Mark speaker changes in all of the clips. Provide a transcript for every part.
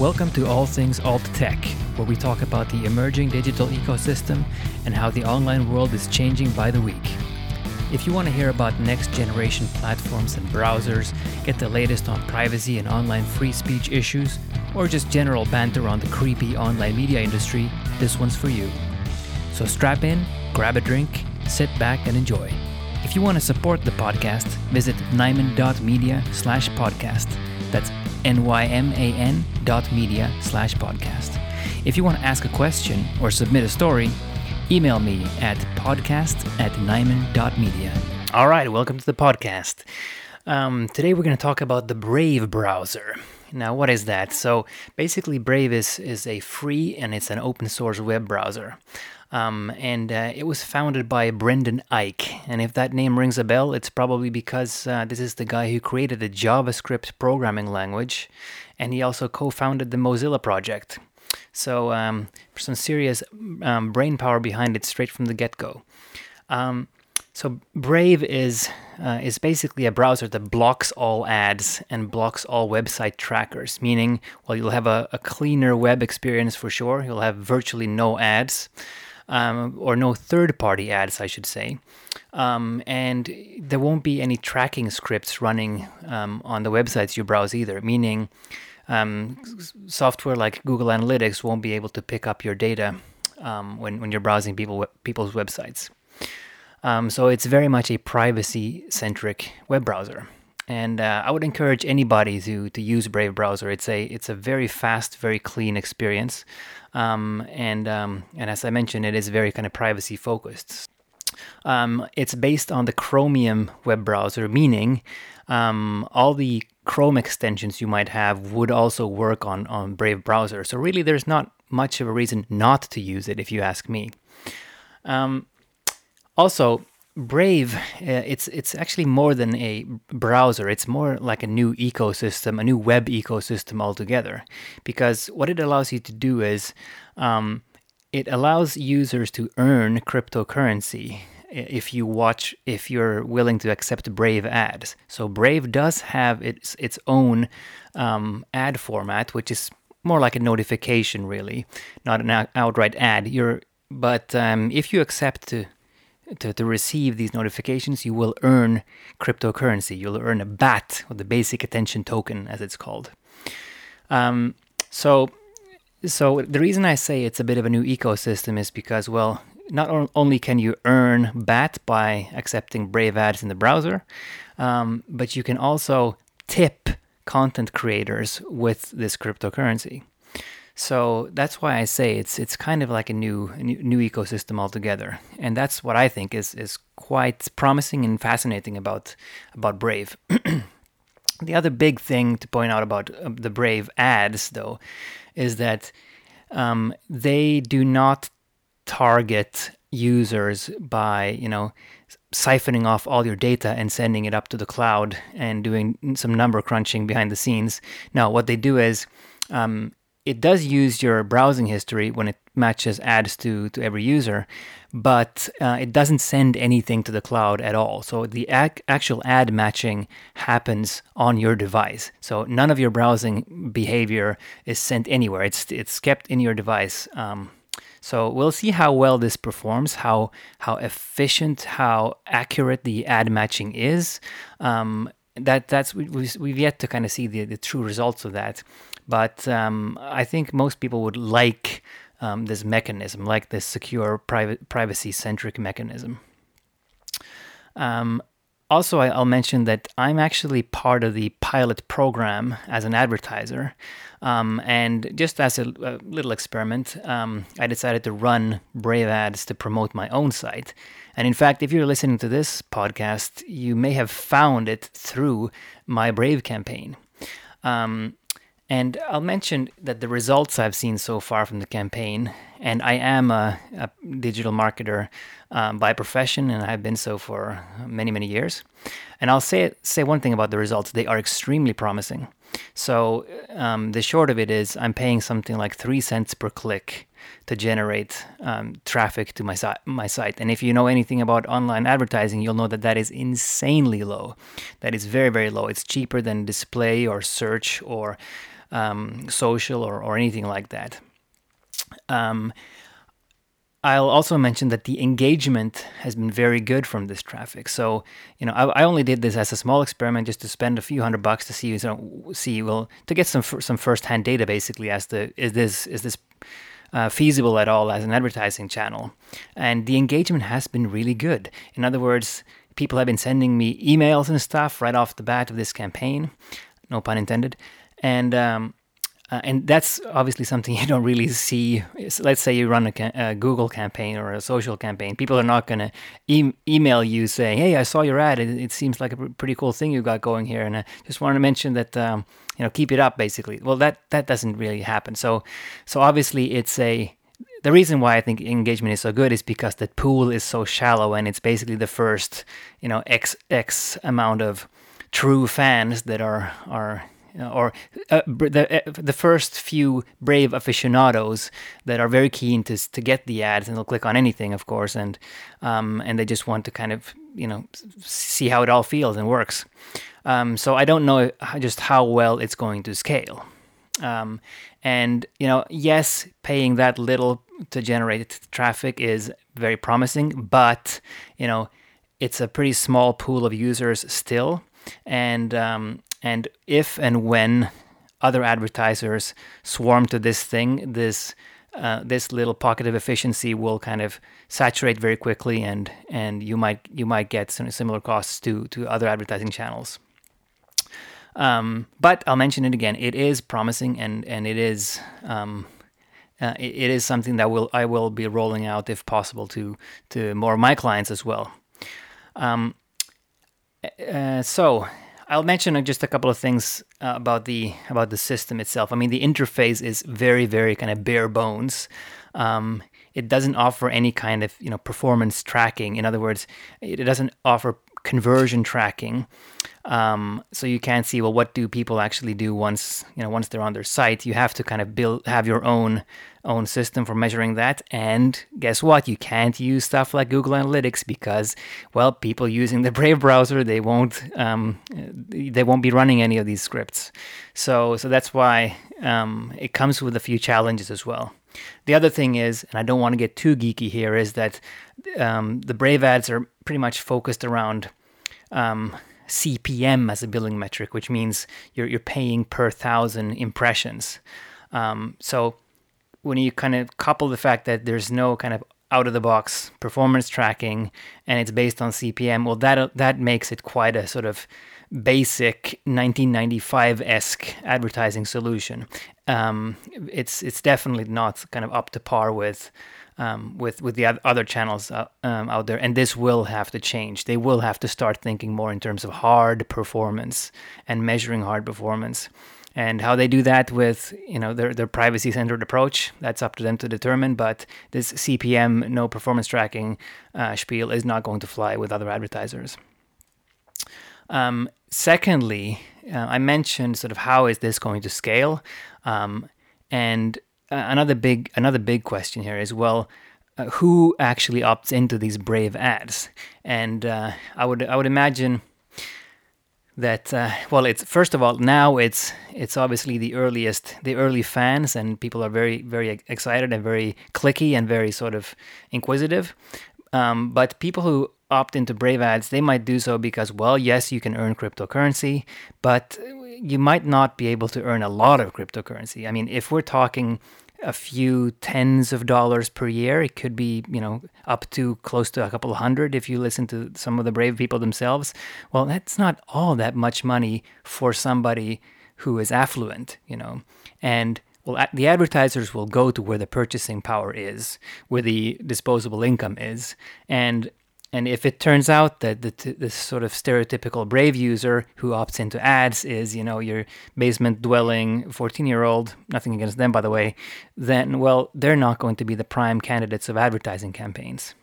Speaker 1: Welcome to All Things Alt Tech, where we talk about the emerging digital ecosystem and how the online world is changing by the week. If you want to hear about next generation platforms and browsers, get the latest on privacy and online free speech issues, or just general banter on the creepy online media industry, this one's for you. So strap in, grab a drink, sit back and enjoy. If you want to support the podcast, visit nyman.media slash podcast. That's N-Y-M-A-N dot media slash podcast. If you want to ask a question or submit a story, email me at podcast at nyman.media. All right, welcome to the podcast. Um, today we're going to talk about the Brave browser. Now, what is that? So basically, Brave is, is a free and it's an open source web browser. Um, and uh, it was founded by Brendan Eich. And if that name rings a bell, it's probably because uh, this is the guy who created the JavaScript programming language, and he also co-founded the Mozilla project. So um, some serious um, brain power behind it straight from the get-go. Um, so Brave is uh, is basically a browser that blocks all ads and blocks all website trackers. Meaning, well, you'll have a, a cleaner web experience for sure. You'll have virtually no ads um, or no third party ads, I should say. Um, and there won't be any tracking scripts running um, on the websites you browse either, meaning um, software like Google Analytics won't be able to pick up your data um, when, when you're browsing people, people's websites. Um, so it's very much a privacy centric web browser and uh, I would encourage anybody to to use Brave browser. It's a it's a very fast, very clean experience, um, and um, and as I mentioned, it is very kind of privacy focused. Um, it's based on the Chromium web browser, meaning um, all the Chrome extensions you might have would also work on on Brave browser. So really, there's not much of a reason not to use it, if you ask me. Um, also, Brave, uh, it's it's actually more than a browser. It's more like a new ecosystem, a new web ecosystem altogether. Because what it allows you to do is, um, it allows users to earn cryptocurrency if you watch, if you're willing to accept Brave ads. So Brave does have its its own um, ad format, which is more like a notification, really, not an outright ad. You're but um, if you accept to to, to receive these notifications, you will earn cryptocurrency. You'll earn a BAT, or the Basic Attention Token, as it's called. Um, so, so the reason I say it's a bit of a new ecosystem is because, well, not only can you earn BAT by accepting Brave ads in the browser, um, but you can also tip content creators with this cryptocurrency. So that's why I say it's it's kind of like a new new, ecosystem altogether, and that's what I think is is quite promising and fascinating about about Brave. the other big thing to point out about uh, the Brave ads, though, is that um, they do not target users by you know siphoning off all your data and sending it up to the cloud and doing some number crunching behind the scenes. Now, what they do is um, it does use your browsing history when it matches ads to, to every user, but uh, it doesn't send anything to the cloud at all. So the ac- actual ad matching happens on your device. So none of your browsing behavior is sent anywhere. It's it's kept in your device. Um, so we'll see how well this performs, how how efficient, how accurate the ad matching is. Um, that that's we, we've, we've yet to kind of see the, the true results of that. But um, I think most people would like um, this mechanism, like this secure private privacy centric mechanism. Um, also, I'll mention that I'm actually part of the pilot program as an advertiser. Um, and just as a, a little experiment, um, I decided to run Brave ads to promote my own site. And in fact, if you're listening to this podcast, you may have found it through my Brave campaign. Um, and I'll mention that the results I've seen so far from the campaign, and I am a, a digital marketer um, by profession, and I've been so for many, many years. And I'll say say one thing about the results: they are extremely promising. So um, the short of it is, I'm paying something like three cents per click to generate um, traffic to my site. My site, and if you know anything about online advertising, you'll know that that is insanely low. That is very, very low. It's cheaper than display or search or um, social or, or anything like that. Um, I'll also mention that the engagement has been very good from this traffic. So, you know, I, I, only did this as a small experiment just to spend a few hundred bucks to see, you know, see, well, to get some some first-hand data, basically, as to is this is this uh, feasible at all as an advertising channel, and the engagement has been really good. In other words, people have been sending me emails and stuff right off the bat of this campaign, no pun intended, and um, uh, and that's obviously something you don't really see. Let's say you run a, ca- a Google campaign or a social campaign. People are not going to e- email you saying, "Hey, I saw your ad. It, it seems like a pretty cool thing you got going here, and I just wanted to mention that um, you know keep it up." Basically, well, that that doesn't really happen. So, so obviously, it's a the reason why I think engagement is so good is because the pool is so shallow, and it's basically the first you know x x amount of true fans that are are or uh, the uh, the first few brave aficionados that are very keen to to get the ads and they'll click on anything, of course, and um, and they just want to kind of you know see how it all feels and works. Um, so I don't know just how well it's going to scale. Um, and you know, yes, paying that little to generate traffic is very promising, but you know, it's a pretty small pool of users still, and um, and if and when other advertisers swarm to this thing, this uh, this little pocket of efficiency will kind of saturate very quickly, and and you might you might get some similar costs to to other advertising channels. Um, but I'll mention it again. It is promising, and and it is um, uh, it, is something that will I will be rolling out if possible to to more of my clients as well. Um, uh, so I'll mention just a couple of things uh, about the about the system itself. I mean, the interface is very, very kind of bare bones. Um, it doesn't offer any kind of you know performance tracking. In other words, it doesn't offer conversion tracking. Um, so you can't see well what do people actually do once you know once they're on their site. You have to kind of build have your own own system for measuring that. And guess what? You can't use stuff like Google Analytics because well, people using the Brave browser they won't um, they won't be running any of these scripts. So so that's why um, it comes with a few challenges as well. The other thing is, and I don't want to get too geeky here, is that um, the Brave ads are pretty much focused around um, CPM as a billing metric, which means you're you're paying per thousand impressions. Um, so when you kind of couple the fact that there's no kind of out of the box performance tracking and it's based on CPM, well that that makes it quite a sort of basic 1995 esque advertising solution. Um, it's it's definitely not kind of up to par with um, with with the other channels uh, um, out there, and this will have to change. They will have to start thinking more in terms of hard performance and measuring hard performance. And how they do that with you know their their privacy centered approach, that's up to them to determine. But this CPM, no performance tracking uh, spiel, is not going to fly with other advertisers. Um, secondly, uh, I mentioned sort of how is this going to scale, um, and uh, another big another big question here is well, uh, who actually opts into these brave ads? And uh, I would I would imagine that uh, well, it's first of all now it's it's obviously the earliest the early fans and people are very very excited and very clicky and very sort of inquisitive. Um, but people who opt into Brave ads, they might do so because, well, yes, you can earn cryptocurrency, but you might not be able to earn a lot of cryptocurrency. I mean, if we're talking a few tens of dollars per year. It could be, you know, up to close to a couple hundred if you listen to some of the brave people themselves. Well, that's not all that much money for somebody who is affluent, you know. And well, the advertisers will go to where the purchasing power is, where the disposable income is. And and if it turns out that the, the sort of stereotypical Brave user who opts into ads is, you know, your basement dwelling 14 year old, nothing against them, by the way, then, well, they're not going to be the prime candidates of advertising campaigns.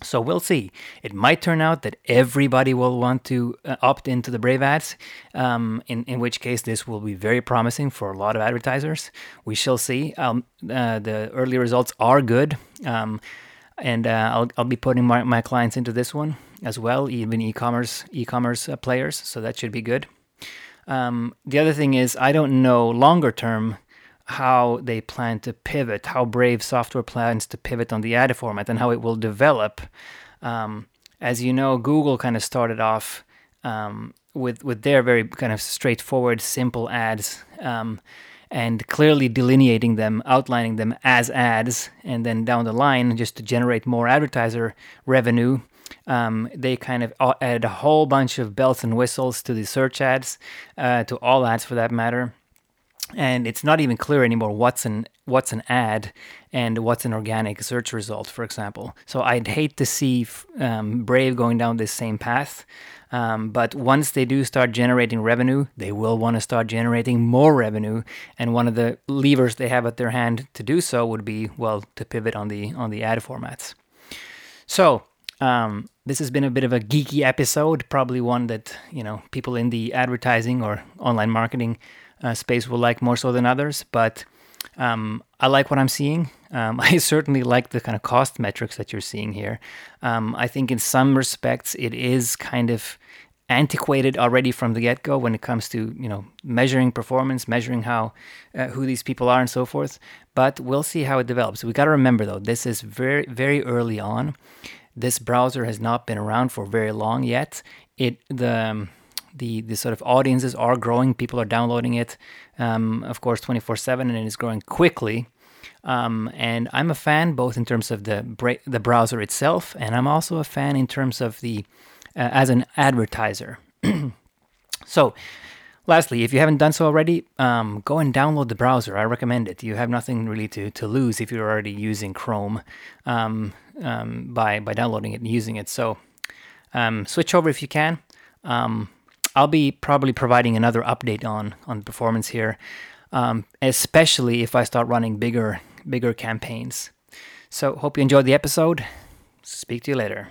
Speaker 1: So we'll see. It might turn out that everybody will want to uh, opt into the Brave ads, um, in, in which case this will be very promising for a lot of advertisers. We shall see. Um, uh, the early results are good. Um, and uh, I'll I'll be putting my, my clients into this one as well, even e-commerce e-commerce uh, players. So that should be good. Um, the other thing is, I don't know longer term how they plan to pivot, how Brave Software plans to pivot on the ad format, and how it will develop. Um, as you know, Google kind of started off um, with with their very kind of straightforward, simple ads, um, and clearly delineating them, outlining them as ads, and then down the line, just to generate more advertiser revenue. Um, they kind of added a whole bunch of bells and whistles to the search ads, uh, to all ads for that matter and it's not even clear anymore what's an what's an ad and what's an organic search result, for example. So I'd hate to see um, Brave going down this same path. Um, but once they do start generating revenue, they will want to start generating more revenue. And one of the levers they have at their hand to do so would be, well, to pivot on the on the ad formats. So um, this has been a bit of a geeky episode, probably one that you know people in the advertising or online marketing space will like more so than others. But um, I like what I'm seeing. Um, I certainly like the kind of cost metrics that you're seeing here. Um, I think in some respects it is kind of antiquated already from the get-go when it comes to you know measuring performance, measuring how uh, who these people are and so forth. But we'll see how it develops. We got to remember though, this is very very early on. This browser has not been around for very long yet. It the um, the the sort of audiences are growing. People are downloading it, um, of course, 24/7, and it's growing quickly. Um, and I'm a fan both in terms of the bra- the browser itself, and I'm also a fan in terms of the uh, as an advertiser. so, lastly, if you haven't done so already, um, go and download the browser. I recommend it. You have nothing really to, to lose if you're already using Chrome um, um, by by downloading it and using it. So, um, switch over if you can. I'll be probably providing another update on on performance here, um, especially if I start running bigger bigger campaigns. So hope you enjoyed the episode. Speak to you later.